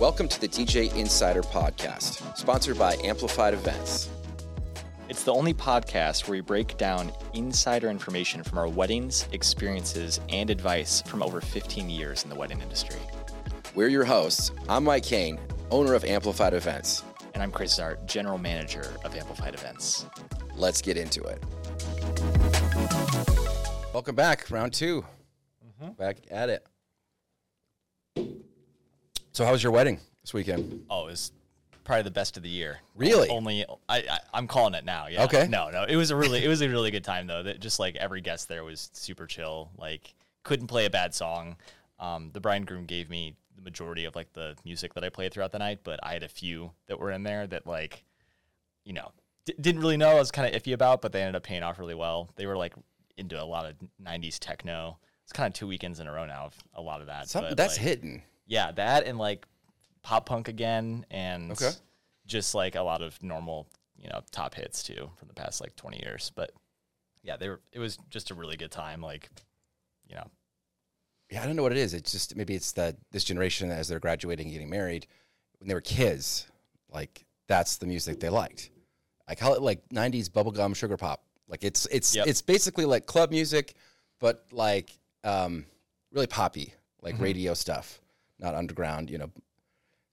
Welcome to the DJ Insider Podcast, sponsored by Amplified Events. It's the only podcast where we break down insider information from our weddings, experiences, and advice from over 15 years in the wedding industry. We're your hosts. I'm Mike Kane, owner of Amplified Events. And I'm Chris Zart, general manager of Amplified Events. Let's get into it. Welcome back, round 2 mm-hmm. Back at it. So, how was your wedding this weekend? Oh, it was probably the best of the year. Really? Only I, I I'm calling it now. Yeah. Okay. No, no, it was a really it was a really good time though. That just like every guest there was super chill. Like couldn't play a bad song. Um, the bride and groom gave me the majority of like the music that I played throughout the night, but I had a few that were in there that like, you know, d- didn't really know I was kind of iffy about, but they ended up paying off really well. They were like into a lot of '90s techno. It's kind of two weekends in a row now of a lot of that. But, that's like, hitting. Yeah, that and like pop punk again, and Okay. just like a lot of normal, you know, top hits too from the past like twenty years. But yeah, they were. It was just a really good time. Like, you know, Yeah, I don't know what it is. It's just maybe it's that this generation as they're graduating and getting married, when they were kids, like that's the music they liked. I call it like '90s bubblegum sugar pop. Like it's it's Yep. it's basically like club music, but like um, really poppy, like radio stuff, not underground. You know,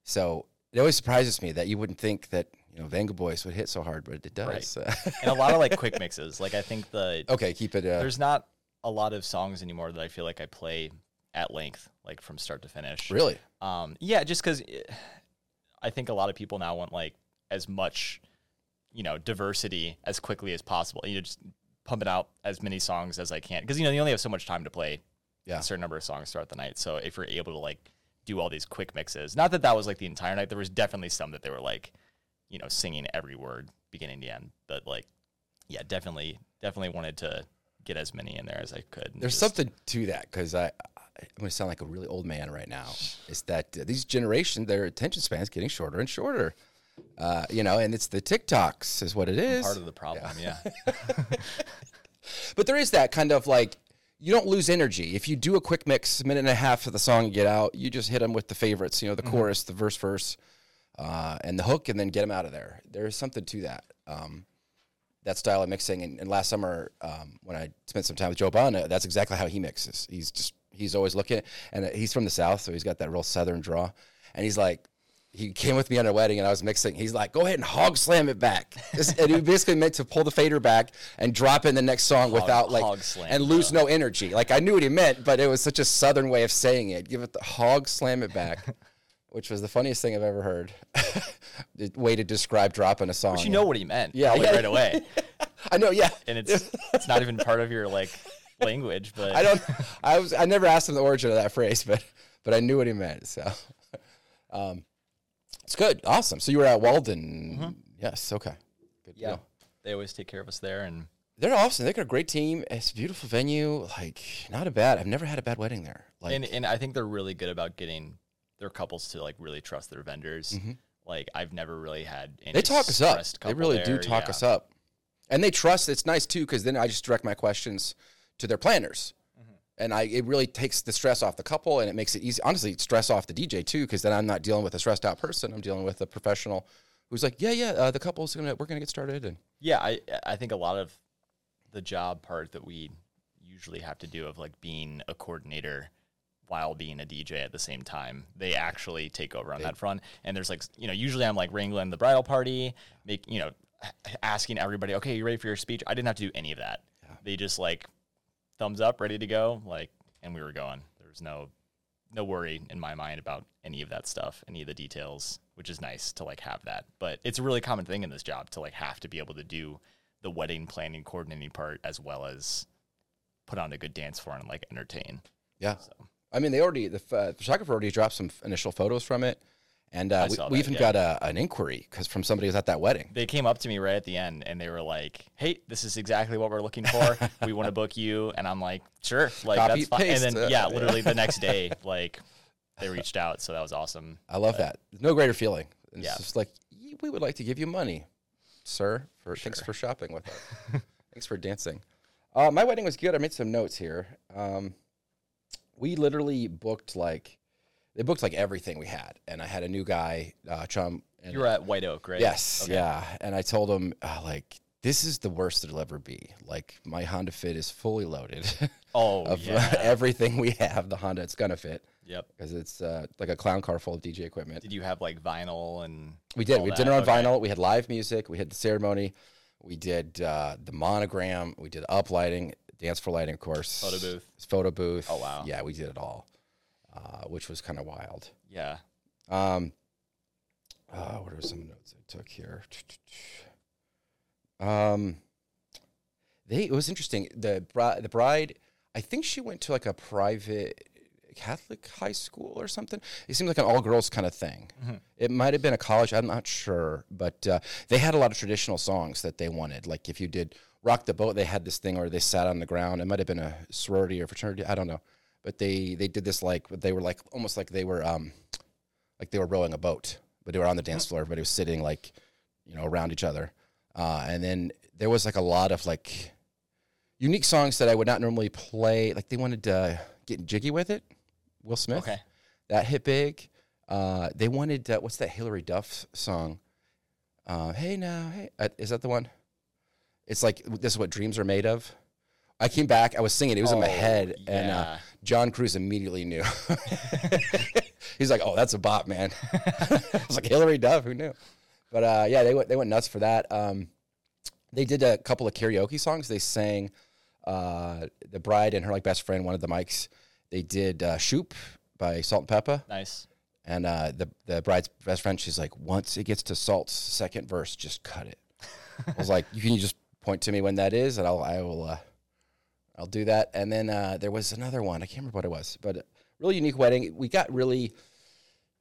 so it always surprises me that you wouldn't think that you know Vengaboys would hit so hard, but it does. and a lot of like quick mixes. Like I think the okay, keep it. Uh, there's not a lot of songs anymore that I feel like I play at length, like from start to finish. really. Um, yeah, just because I think a lot of people now want like as much, you know, diversity as quickly as possible. You know, just pumping out as many songs as I can because you know you only have so much time to play Yeah. a certain number of songs throughout the night. So if you're able to like do all these quick mixes, not that that was like the entire night. There was definitely some that they were like, you know, singing every word beginning to end. But like, yeah, definitely, definitely wanted to get as many in there as I could. There's just- something to that because I, I'm going to sound like a really old man right now. Is that uh, these generations, their attention spans getting shorter and shorter. Uh, you know, and it's the TikToks is what it is. part of the problem. Yeah. but there is that kind of like you don't lose energy if you do a quick mix, a minute and a half of the song, you get out. You just hit them with the favorites. You know, the chorus, the verse, verse, uh, and the hook, and then get them out of there. There is something to that. Um, that style of mixing. And, and last summer, um, when I spent some time with Joe Bond, that's exactly how he mixes. He's just he's always looking, and he's from the South, so he's got that real Southern draw. And he's like, he came with me on a wedding, and I was mixing. He's like, go ahead and hog slam it back. And he basically meant to pull the fader back and drop in the next song without like hog slam, and lose no energy. Like I knew what he meant, but it was such a Southern way of saying it. Give it the hog slam it back. Which was the funniest thing I've ever heard. the way to describe dropping a song. But you know what he meant. Yeah, yeah. right away. I know, yeah. and it's it's not even part of your like language, but I don't. I was. I never asked him the origin of that phrase, but but I knew what he meant. So, um, it's good. Awesome. So you were at Walden. Yes. Okay. Good. yeah, know. they always take care of us there, and They're awesome. They got a great team. It's a beautiful venue. Like not a bad. I've never had a bad wedding there. Like and and I think they're really good about getting their couples to like really trust their vendors. Like I've never really had any Mm-hmm. they talk us up. They really do talk yeah. us up, and they trust. It's nice too because then I just direct my questions to their planners. And I, it really takes the stress off the couple, and it makes it easy. Honestly, stress off the DJ too, because then I'm not dealing with a stressed out person. I'm dealing with a professional who's like, yeah, yeah, uh, the couple's gonna, we're gonna get started, and Yeah, I I think a lot of the job part that we usually have to do of like being a coordinator while being a DJ at the same time, they actually take over on that front. And there's like you know usually I'm like wrangling the bridal party, make you know asking everybody, okay, you ready for your speech? I didn't have to do any of that. They just like thumbs up, ready to go, like, and we were going. There was no no worry in my mind about any of that stuff, any of the details, which is nice to like have that. But it's a really common thing in this job to like have to be able to do the wedding planning, coordinating part as well as put on a good dance floor and like entertain. yeah. So. I mean, they already the uh, photographer already dropped some initial photos from it, and uh, we, saw we even yeah. got a, an inquiry because from somebody who was at that wedding. They came up to me right at the end and they were like, "Hey, this is exactly what we're looking for. we want to book you." And I'm like, "Sure, like Copy, that's fine." paste, and then yeah, literally the next day, like they reached out, so that was awesome. I love that. There's no greater feeling. It's Yeah. just like we would like to give you money, sir. For thanks for shopping with us. thanks for dancing. Uh, my wedding was good. I made some notes here. Um, we literally booked like they booked like everything we had, and I had a new guy, uh, Chum. And You were at White Oak, right? Yes, Okay. yeah. And I told him, uh, like, this is the worst it'll ever be. Like, my Honda Fit is fully loaded Oh, of yeah. everything we have. The Honda, it's gonna fit yep. because it's uh, like a clown car full of DJ equipment. Did you have like vinyl and? We did. We did dinner on Okay. vinyl. We had live music. We had the ceremony. We did uh, the monogram. We did up lighting, dance for lighting, of course. Photo booth. Photo booth. Oh, wow. Yeah, we did it all, uh, which was kind of wild. Yeah. Um, uh, what are some notes I took here? Um, they it was interesting. The bride, the bride, I think she went to like a private Catholic high school or something. It seemed like an all girls kind of thing. It might have been a college. I'm not sure, but uh, they had a lot of traditional songs that they wanted. Like if you did rock the boat, they had this thing where they sat on the ground. It might have been a sorority or fraternity. I don't know, but they they did this like they were like almost like they were um like they were rowing a boat, but they were on the dance floor. Everybody was sitting like you know around each other, uh, and then there was like a lot of like unique songs that I would not normally play. Like they wanted to get jiggy with it. Will Smith Okay. that hit big. Uh, they wanted uh, what's that Hilary Duff song? Uh, hey now, hey, uh, is that the one? It's like this is what dreams are made of. I came back, I was singing, it was in my Oh, head, and uh. John Cruz immediately knew. He's like, "Oh, that's a bop, man." I was like, "Hilary Duff, who knew?" But uh, yeah, they went they went nuts for that. Um, they did a couple of karaoke songs. They sang uh, the bride and her like best friend wanted the mics. They did uh, "Shoop" by Salt-N-Pepa. Nice. And uh, the the bride's best friend, she's like, once it gets to Salt's second verse, just cut it. I was like, you can you just point to me when that is, and I'll I will uh, I'll do that. And then uh, there was another one. I can't remember what it was, but really unique wedding. We got really.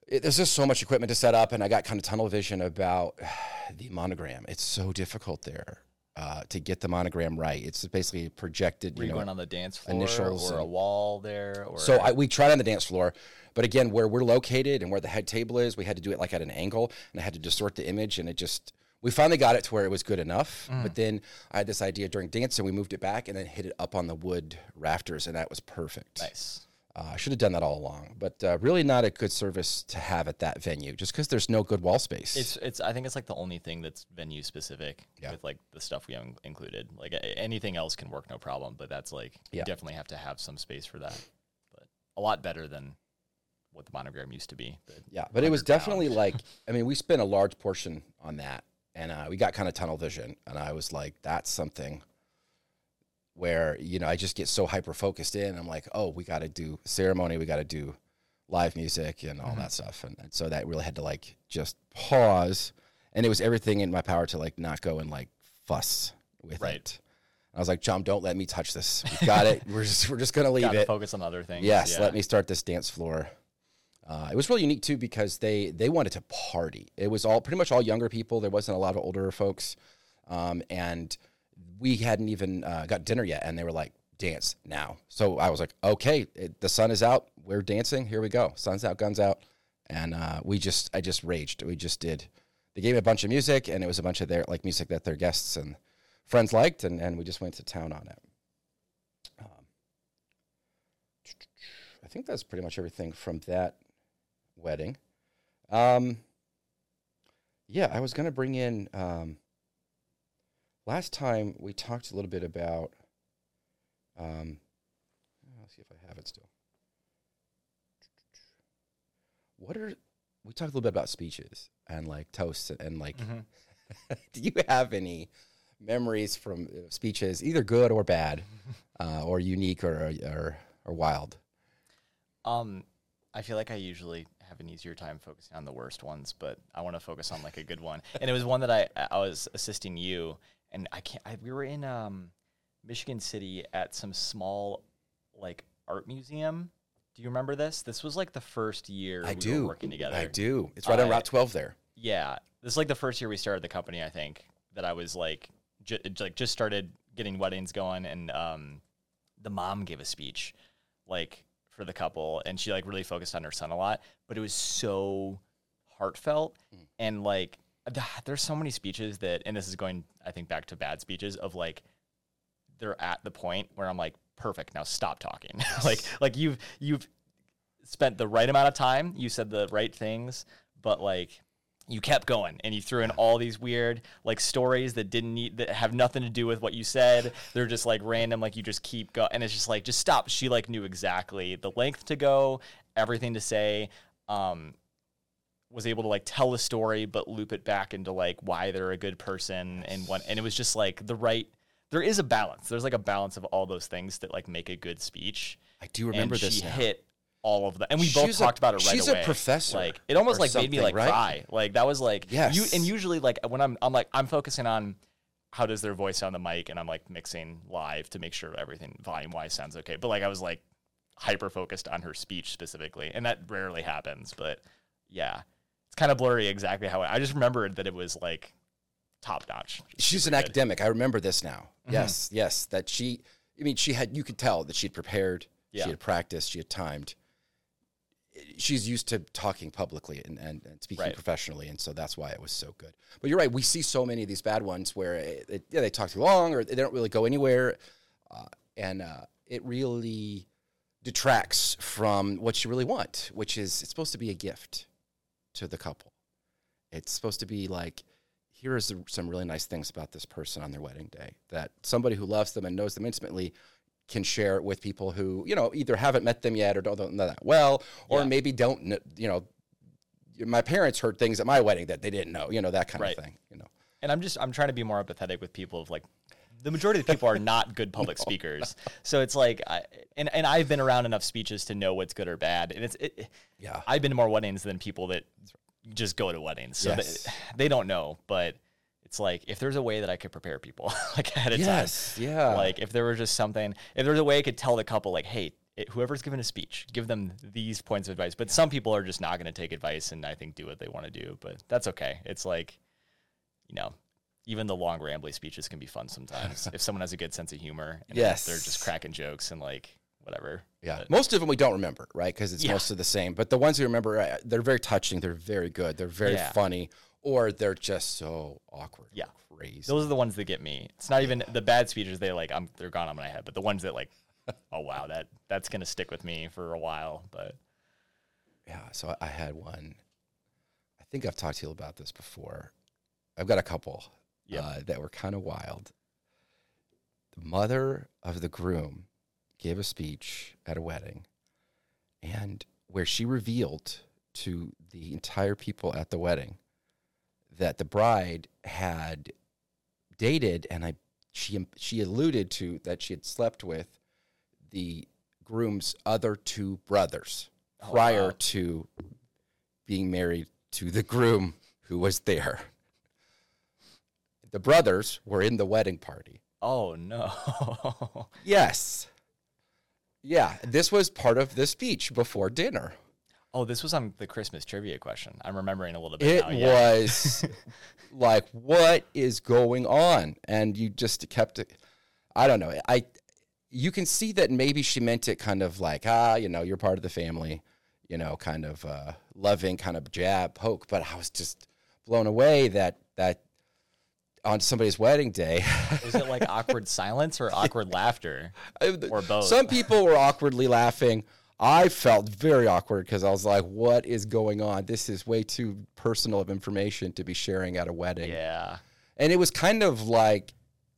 It, there's just so much equipment to set up, and I got kind of tunnel vision about the monogram. It's so difficult there uh, to get the monogram right. It's basically projected. Were you you know, going on the dance floor initials or a wall there? Or so I, we tried on the dance floor, but again, where we're located and where the head table is, we had to do it like at an angle, and I had to distort the image, and it just. We finally got it to where it was good enough, but then I had this idea during dance, and we moved it back and then hit it up on the wood rafters, and that was perfect. nice. Uh, I should have done that all along, but uh, really not a good service to have at that venue, just because there's no good wall space. It's it's. I think it's like the only thing that's venue specific Yeah. with like the stuff we included. Like anything else can work no problem, but that's like Yeah. you definitely have to have some space for that. But a lot better than what the monogram used to be. Yeah, but it was definitely like I mean, we spent a large portion on that, and uh, we got kind of tunnel vision, and I was like, that's something where you know I just get so hyper focused in. I'm like, oh, we got to do ceremony, we got to do live music and all Mm-hmm. that stuff, and, and so that really had to like just pause, and it was everything in my power to like not go and like fuss with Right. it. I was like, John, don't let me touch this. We got it. We're just we're just gonna leave Got to it. focus on other things. Yes, yeah. let me start this dance floor. Uh, it was really unique too because they they wanted to party. It was all pretty much all younger people. There wasn't a lot of older folks, um, and we hadn't even uh, got dinner yet, and they were like, "Dance now!" So I was like, "Okay, it, the sun is out. We're dancing. Here we go. Sun's out, guns out." And uh, we just, I just raged. We just did. They gave me a bunch of music, and it was a bunch of their like music that their guests and friends liked, and, and we just went to town on it. Um, I think that's pretty much everything from that wedding. Um, yeah, I was going to bring in. Um, last time we talked a little bit about. Um, let's see if I have it still. What are we talked a little bit about speeches and like toasts and like. Mhm. do you have any memories from uh, speeches, either good or bad, uh, or unique or or or wild? Um, I feel like I usually have an easier time focusing on the worst ones, but I want to focus on like a good one. And it was one that I I was assisting you, and I can't. I, we were in um, Michigan City at some small like art museum. Do you remember this? This was like the first year I we do were working together. I do. It's right on Route 12 there. Yeah, this is like the first year we started the company. I think that I was like, ju- like just started getting weddings going, and um, the mom gave a speech, like for the couple, and she like really focused on her son a lot. But it was so heartfelt, hmm. and like there's so many speeches that, and this is going, I think, back to bad speeches of like they're at the point where I'm like, perfect, now stop talking. like like you've you've spent the right amount of time. You said the right things, but like you kept going and you threw in all these weird like stories that didn't need that have nothing to do with what you said. They're just like random, like you just keep going, and it's just like just stop. She like knew exactly the length to go, everything to say. Um, was able to like tell a story but loop it back into like why they're a good person and what and it was just like the right there is a balance there's like a balance of all those things that like make a good speech I do remember and this. she now. hit all of them and we both She's a- talked about it right she's a professor like it almost like made me like right? cry like that was like Yes. you and usually like when i'm i'm like i'm focusing on how does their voice sound on the mic and i'm like mixing live to make sure everything volume wise sounds okay but like i was like hyper focused on her speech specifically and that rarely happens but yeah it's kind of blurry exactly how I, I just remembered that it was like top notch She's an good. academic. I remember this now. Mm-hmm. Yes, yes. That she. I mean, she had. You could tell that she'd prepared. Yeah. She had practiced. She had timed. She's used to talking publicly and, and, and speaking Right. professionally, and so that's why it was so good. But you're right. We see so many of these bad ones where it, it- yeah, they talk too long or they don't really go anywhere, uh, and uh, it really detracts from what you really want, which is it's supposed to be a gift to the couple. It's supposed to be like, here is some really nice things about this person on their wedding day that somebody who loves them and knows them intimately can share it with people who you know either haven't met them yet or don't, know that well, or Yeah. maybe don't you know. My parents heard things at my wedding that they didn't know, you know that kind Right. of thing. You know, and I'm just I'm trying to be more empathetic with people of like the majority of the people are not good public speakers. So it's like I and, and I've been around enough speeches to know what's good or bad. And it's it, yeah, I've been to more weddings than people that just go to weddings. So Yes. they, they don't know, but it's like if there's a way that I could prepare people like ahead of yes, time. yeah, Like if there was just something, if there's a way I could tell the couple like, hey, it, whoever's giving a speech, give them these points of advice. But some people are just not going to take advice and I think do what they want to do. But that's okay. It's like, you know, even the long rambly speeches can be fun sometimes if someone has a good sense of humor. And Yes. they're just cracking jokes and like whatever. Yeah, But- most of them we don't remember, right? Because it's Yeah. mostly the same. But the ones we remember, uh, they're very touching. They're very good. They're very Yeah. funny, or they're just so awkward. Yeah. crazy. Those are the ones that get me. It's not even the bad speeches. They like I'm they're gone on my head, but the ones that like, oh wow, that that's gonna stick with me for a while. But yeah. So I had one. I think I've talked to you about this before. I've got a couple Yep. uh, that were kind of wild. The mother of the groom gave a speech at a wedding, and where she revealed to the entire people at the wedding that the bride had dated, and I she she alluded to that she had slept with the groom's other two brothers Oh, prior wow. to being married to the groom who was there. The brothers were in the wedding party. oh no, Yes. Yeah, this was part of the speech before dinner. Oh this was on the Christmas trivia question. I'm remembering a little bit. It now. Yeah. was like, what is going on? And you just kept it. I don't know. I, you can see that maybe she meant it kind of like, ah, you know, you're part of the family, you know, kind of uh, loving, kind of jab, poke. But I was just blown away that that on somebody's wedding day, Was it like awkward silence or awkward laughter or both? some people were awkwardly laughing. I felt very awkward because I was like, what is going on? This is way too personal of information to be sharing at a wedding. yeah. and it was kind of like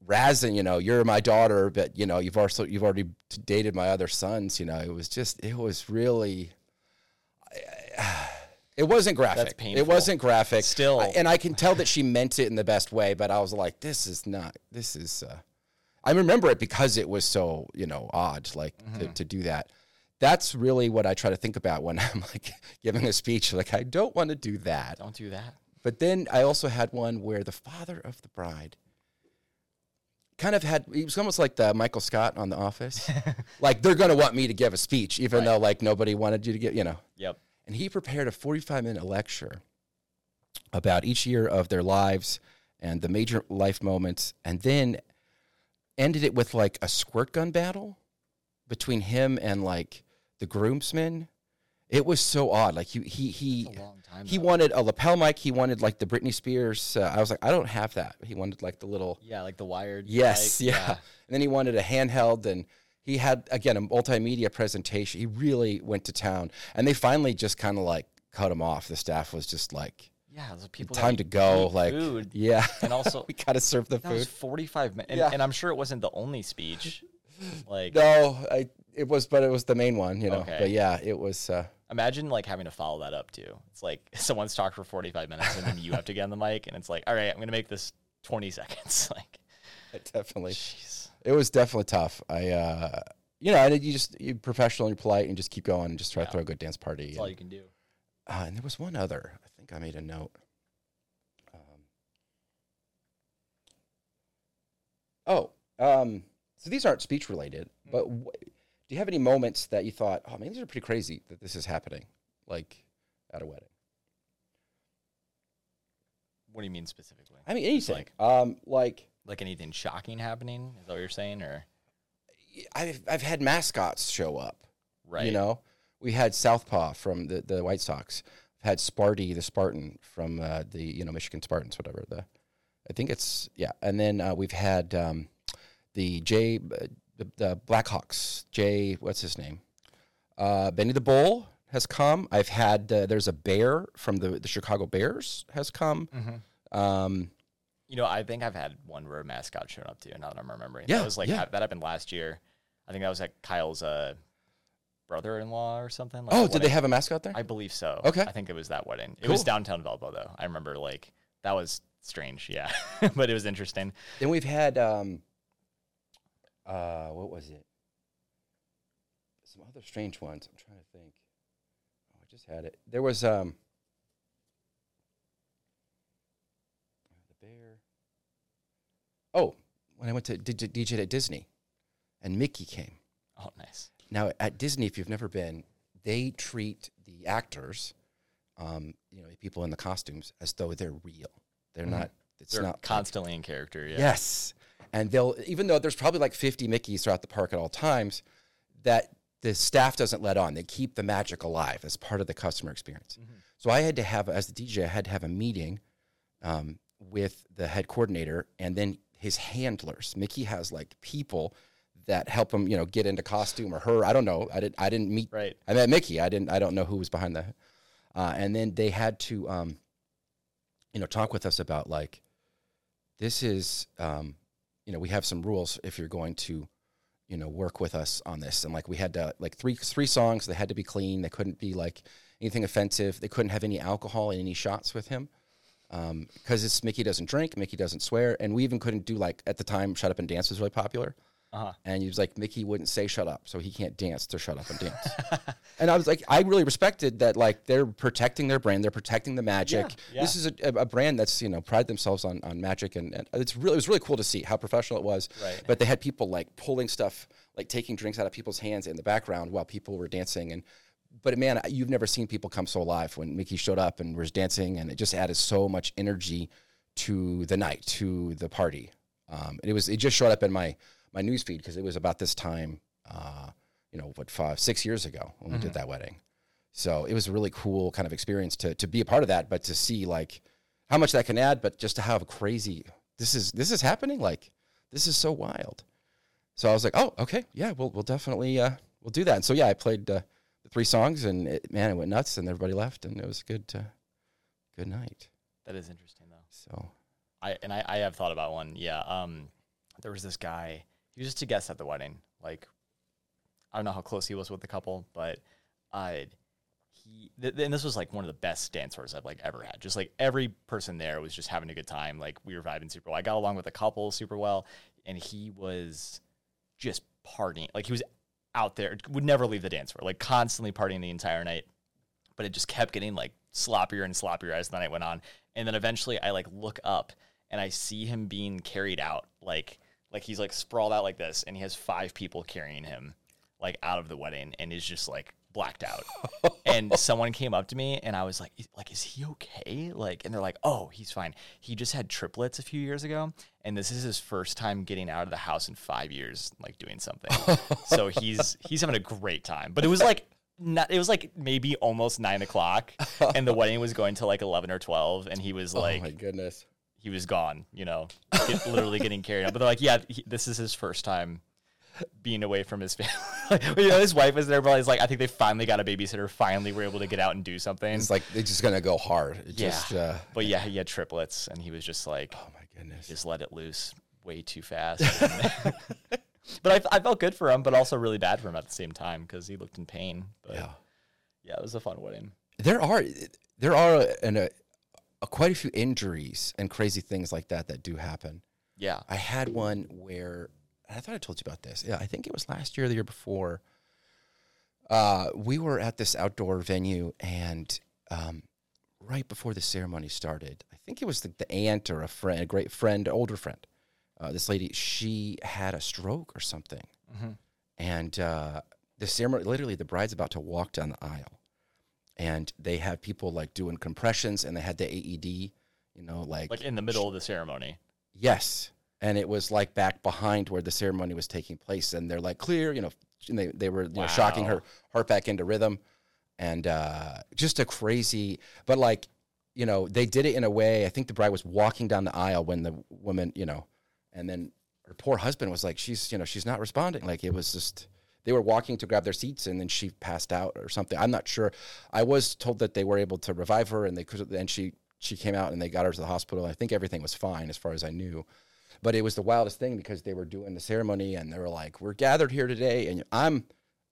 razzing, you know, you're my daughter, but you know, you've also you've already dated my other sons. You know, it was just it was really. It wasn't graphic. It painful. wasn't graphic. Still. And I can tell that she meant it in the best way. But I was like, "This is not. This is." Uh, I remember it because it was so you know odd, like to, to do that. That's really what I try to think about when I'm like giving a speech. Like, I don't want to do that. Don't do that. But then I also had one where the father of the bride kind of had he was almost like the Michael Scott on The Office. like they're gonna want me to give a speech, even Right. though like nobody wanted you to get, you know. Yep. And he prepared a 45 minute lecture about each year of their lives and the major life moments, and then ended it with like a squirt gun battle between him and like the groomsmen. It was so odd. Like he he he time. he though. wanted a lapel mic. He wanted like the Britney Spears. Uh, I was like, I don't have that. He wanted like the little Yeah, like the wired. yes, mic, yeah. And then he wanted a handheld, and he had again a multimedia presentation. He really went to town, and they finally just kind of like cut him off. The staff was just like, Yeah, the people "Time to go!" Like, food. yeah, And also- we gotta serve the That was food. 45 minutes. And, Yeah. and I'm sure it wasn't the only speech. Like, No, I, it was, but it was the main one, you know. Okay. But yeah, it was. Uh, imagine like having to follow that up too. It's like someone's talked for 45 minutes and then you have to get on the mic and it's like, all right, I'm going to make this 20 seconds. like, definitely. jeez. It was definitely tough. I, uh, you know, and you just you professional and you're polite and just keep going and just try Yeah. to throw a good dance party. That's all and- you can do. Uh, and there was one other. I think I made a note. Um, oh, um, so these aren't speech related, but wh- do you have any moments that you thought, oh man, these are pretty crazy that this is happening, like at a wedding? What do you mean specifically? I mean, anything. like, um, like like anything shocking happening? Is that what you're saying? Or, I've I've had mascots show up. right? You know, we had Southpaw from the, the White Sox. We've had Sparty the Spartan from uh, the you know Michigan Spartans, whatever the. I think it's yeah, and then uh, we've had um, the Jay uh, the, the Blackhawks. Jay, what's his name? Uh, Benny the Bull has come. I've had uh, there's a bear from the the Chicago Bears has come. Mhm. Um, You know, I think I've had one where a mascot showed up too. Now that I'm remembering, Yeah, that was like yeah. that happened last year. I think that was like Kyle's uh, brother-in-law or something. Like oh, did they have a mascot there? I believe so. Okay. I think it was that wedding. It was downtown Valpo though. I remember like that was strange, yeah, but it was interesting. Then we've had um uh what was it? Some other strange ones. I'm trying to think. Oh, I just had it. There was um the bear. Oh, when I went to DJ, DJ at Disney and Mickey came. Oh, nice. Now at Disney, if you've never been, they treat the actors, um, you know, the people in the costumes as though they're real. They're Mhm. not. It's They're not like- constantly in character. Yeah. Yes. And they'll, even though there's probably like 50 Mickeys throughout the park at all times, that the staff doesn't let on. They keep the magic alive as part of the customer experience. Mhm. So I had to have, as the DJ, I had to have a meeting um, with the head coordinator and then his handlers. Mickey has like people that help him, you know, get into costume or her. I don't know. I didn't, I didn't meet Right. I met Mickey. I didn't. I don't know who was behind that. Uh, and then they had to, um, you know, talk with us about like, this is, um, you know, we have some rules if you're going to, you know, work with us on this. And like, we had to like three three songs. They had to be clean. They couldn't be like anything offensive. They couldn't have any alcohol and any shots with him. Um, because it's Mickey doesn't drink, Mickey doesn't swear, and we even couldn't do like at the time. Shut up and dance was really popular. Uh huh. And he was like, Mickey wouldn't say shut up, so he can't dance to shut up and dance. and I was like, I really respected that. Like they're protecting their brand, they're protecting the magic. Yeah, This is a, a brand that's you know pride themselves on on magic, and, and it's really it was really cool to see how professional it was. Right. But they had people like pulling stuff, like taking drinks out of people's hands in the background while people were dancing, and. But man, you've never seen people come so alive when Mickey showed up and was dancing, and it just added so much energy to the night, to the party. Um, and it was it just showed up in my my news feed because it was about this time, uh, you know, what five six years ago when we did that wedding. So it was a really cool kind of experience to to be a part of that, but to see like how much that can add, but just to have a crazy this is this is happening like this is so wild. So I was like, oh, okay, yeah, we'll we'll definitely uh, we'll do that. And so yeah, I played uh, the three songs, and it, man, it went nuts, and everybody left, and it was a good uh, good night. That is interesting though. So I and I, I have thought about one. Yeah. Um, there was this guy. He was just a guest at the wedding. Like, I don't know how close he was with the couple, but I, he, th- and this was like one of the best dance tours I've like ever had. Just like every person there was just having a good time. Like we were vibing super well. I got along with the couple super well, and he was just partying. Like he was out there, would never leave the dance floor, like constantly partying the entire night. But it just kept getting like sloppier and sloppier as the night went on. And then eventually I like look up and I see him being carried out like like he's like sprawled out like this and he has five people carrying him like out of the wedding and is just like blacked out. and someone came up to me and I was like like is he okay? Like and they're like, "Oh, he's fine. He just had triplets a few years ago and this is his first time getting out of the house in 5 years like doing something." so he's he's having a great time. But it was like not, it was like maybe almost nine o'clock, and the wedding was going to like eleven or twelve, and he was oh like, oh my goodness. He was gone, you know, get, literally getting carried out. But they're like, yeah, he, this is his first time being away from his family. you know, his wife was there, but he's like, I think they finally got a babysitter. Finally, were able to get out and do something. It's like they're just gonna go hard. It yeah, Just, uh, but yeah, he had triplets, and he was just like, oh my goodness. just let it loose way too fast. but I, I felt good for him, but also really bad for him at the same time because he looked in pain. But Yeah. yeah, it was a fun wedding. There are there are an, a, a quite a few injuries and crazy things like that that do happen. Yeah. I had one where I thought I told you about this. Yeah, I think it was last year or the year before. Uh, we were at this outdoor venue, and um, right before the ceremony started, I think it was the, the aunt or a friend, a great friend, older friend. Uh, this lady, she had a stroke or something, and uh, the ceremony, literally, the bride's about to walk down the aisle, and they have people like doing compressions, and they had the AED, you know, like Like in the middle of the ceremony. Yes. And it was like back behind where the ceremony was taking place. And they're like, clear, you know, and they, they were you know, shocking her heart back into rhythm. And uh, just a crazy, but like, you know, they did it in a way. I think the bride was walking down the aisle when the woman, you know, and then her poor husband was like, she's, you know, she's not responding. Like it was just, they were walking to grab their seats and then she passed out or something. I'm not sure. I was told that they were able to revive her and they could, and she, she came out and they got her to the hospital. I think everything was fine as far as I knew. But it was the wildest thing because they were doing the ceremony and they were like, "We're gathered here today," and I'm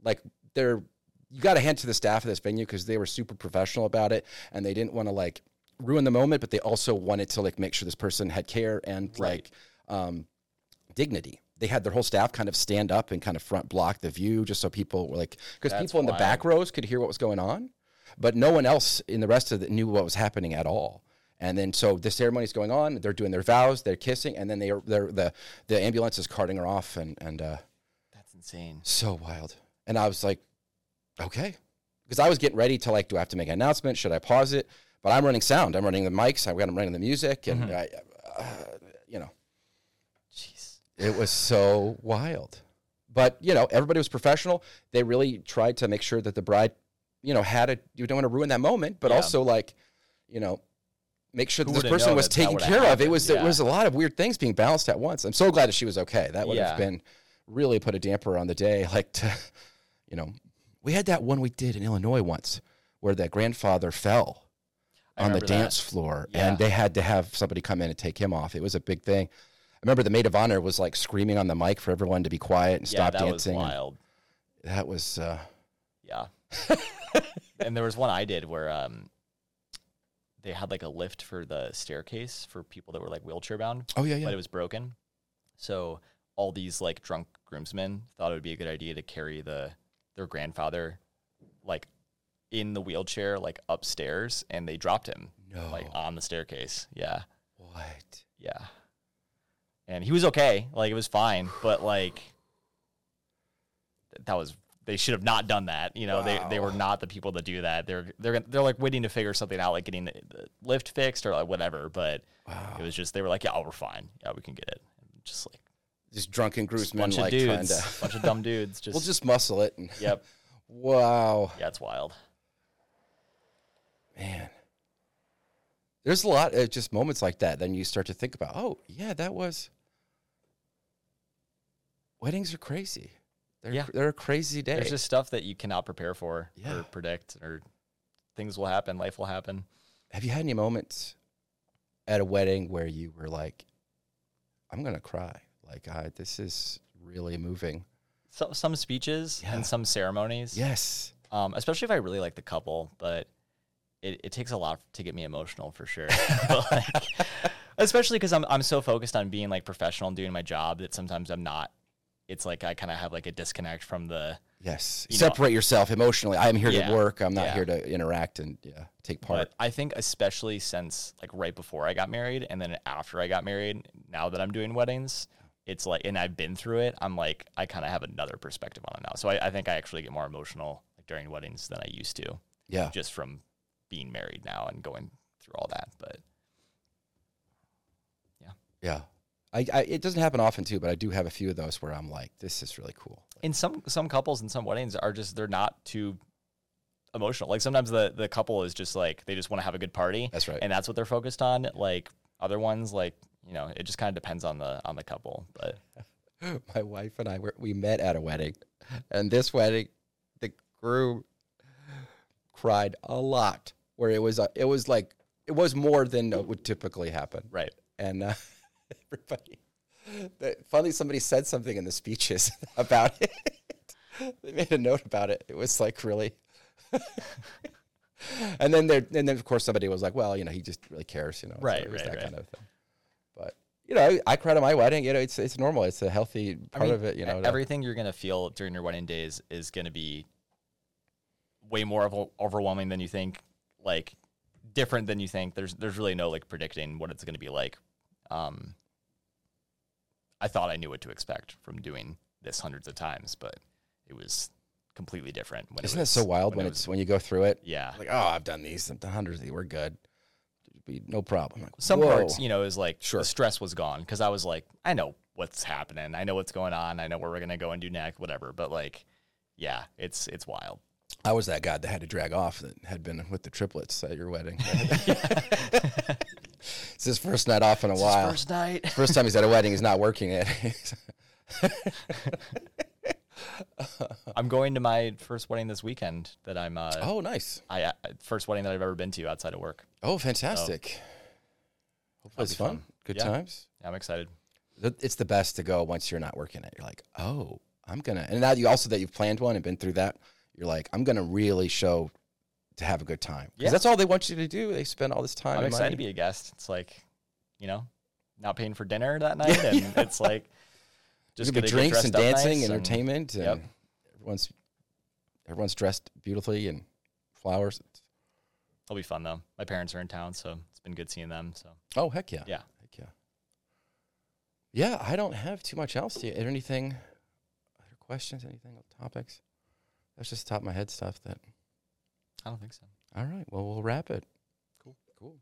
like, "They're you got to hand to the staff of this venue because they were super professional about it and they didn't want to like ruin the moment, but they also wanted to like make sure this person had care and like um, dignity." They had their whole staff kind of stand up and kind of front block the view just so people were like, because people in the back rows could hear what was going on, but no one else in the rest of it knew what was happening at all. And then so the ceremony's going on. They're doing their vows. They're kissing, and then they are they're, the the ambulance is carting her off, and and uh, That's insane. so wild. And I was like, okay, because I was getting ready to like, do I have to make an announcement? Should I pause it? But I'm running sound. I'm running the mics. I've got I'm running the music, and I, uh, you know. It was so wild. But you know, everybody was professional. They really tried to make sure that the bride, you know, had a. You don't want to ruin that moment, but Yeah. also like, you know, make sure that this person was that taken care of. It happened? was it was a lot of weird things being balanced at once. I'm so glad that she was okay. That would Yeah. have been really put a damper on the day. Like to, you know, we had that one we did in Illinois once where the grandfather fell on the remember that. dance floor Yeah. and they had to have somebody come in and take him off. It was a big thing. Remember the maid of honor was like screaming on the mic for everyone to be quiet and Yeah, stop that dancing. was wild. That was uh, Yeah. and there was one I did where um they had like a lift for the staircase for people that were like wheelchair bound, oh yeah yeah but it was broken. So all these like drunk groomsmen thought it would be a good idea to carry the their grandfather like in the wheelchair like upstairs and they dropped him no like on the staircase. Yeah. what Yeah. And he was okay. Like it was fine, but like that was they should have not done that. You know, they they were not the people to do that. They're they're they're like waiting to figure something out, like getting the, the lift fixed or like whatever. But wow it was just they were like, yeah, we're fine. Yeah, we can get it. And just like just drunken groomsmen bunch like of trying dudes, to bunch of dumb dudes. Just we'll just muscle it and yep, wow yeah, it's wild. man there's a lot of just moments like that then you start to think about oh yeah that was weddings are crazy they're, Yeah. they're a crazy day There's just stuff that you cannot prepare for Yeah. or predict, or things will happen. Life will happen. have you had any moments at a wedding where you were like i'm gonna cry like I, this is really moving So, some speeches Yeah. and some ceremonies. yes um, especially if I really like the couple. But it, it takes a lot to get me emotional for sure. like, especially because I'm I'm so focused on being like professional and doing my job that sometimes I'm not. It's like I kind of have like a disconnect from the yes You know- separate yourself emotionally i'm here Yeah. to work i'm not Yeah. here to interact and yeah take part But I think especially since like right before I got married and then after I got married, now that I'm doing weddings, it's like and I've been through it, I'm like I kind of have another perspective on it now. So I, I think I actually get more emotional like during weddings than I used to, yeah just from being married now and going through all that. But yeah, Yeah. I, I it doesn't happen often too, but I do have a few of those where I'm like, this is really cool. And some some couples and some weddings are just they're not too emotional. Like sometimes the the couple is just like they just want to have a good party. That's right. And that's what they're focused on. Like other ones like, you know, it just kind of depends on the on the couple, but my wife and I were, we met at a wedding, and this wedding, the groom cried a lot. Where it was, uh, it was like it was more than would typically happen, Right. and uh, everybody. The, finally, somebody said something in the speeches about it. they made a note about it. It was like really. and then there, and then of course somebody was like, "Well, you know, he just really cares," you know, so Right, it was right, that right. kind of thing. But you know, I cried at my wedding. You know, it's it's normal. It's a healthy I part mean, of it. You know, to- everything you're gonna feel during your wedding days is gonna be way more of overwhelming than you think. Like different than you think. There's there's really no like predicting what it's gonna be like. Um, I thought I knew what to expect from doing this hundreds of times, but it was completely different. When Isn't it it so wild when, it it's was- when you go through it? yeah. Like, oh, I've done these, I've hundreds of these. We're good. Be no problem. Like, Some whoa. parts, you know, is like Sure. the stress was gone because I was like, I know what's happening, I know what's going on, I know where we're gonna go and do next, whatever. But like, yeah, it's it's wild. I was that guy that had to drag off that had been with the triplets at your wedding. it's his first night off in a while. First night. First time he's at a wedding, he's not working it. I'm going to my first wedding this weekend. That I'm. Uh, oh, nice. I uh, first wedding that I've ever been to outside of work. Oh, fantastic. Hopefully it's fun. fun. Good Yeah. times. Yeah, I'm excited. It's the best to go once you're not working it. You're like, oh, I'm gonna. And now you also that you've planned one and been through that, you're like, I'm gonna really show to have a good time. 'Cause Yeah. that's all they want you to do. They spend all this time. I'm excited money. to be a guest. It's like, you know, not paying for dinner that night, and it's like just be drinks and dancing, nice and- entertainment, and Yep. everyone's everyone's dressed beautifully and flowers. It'll be fun though. My parents are in town, so it's been good seeing them. So oh heck yeah, yeah, heck yeah. Yeah, I don't have too much else. To, anything? Other questions? Anything? Topics? That's just top of my head stuff. That I don't think so. All right. Well, we'll wrap it. Cool. Cool.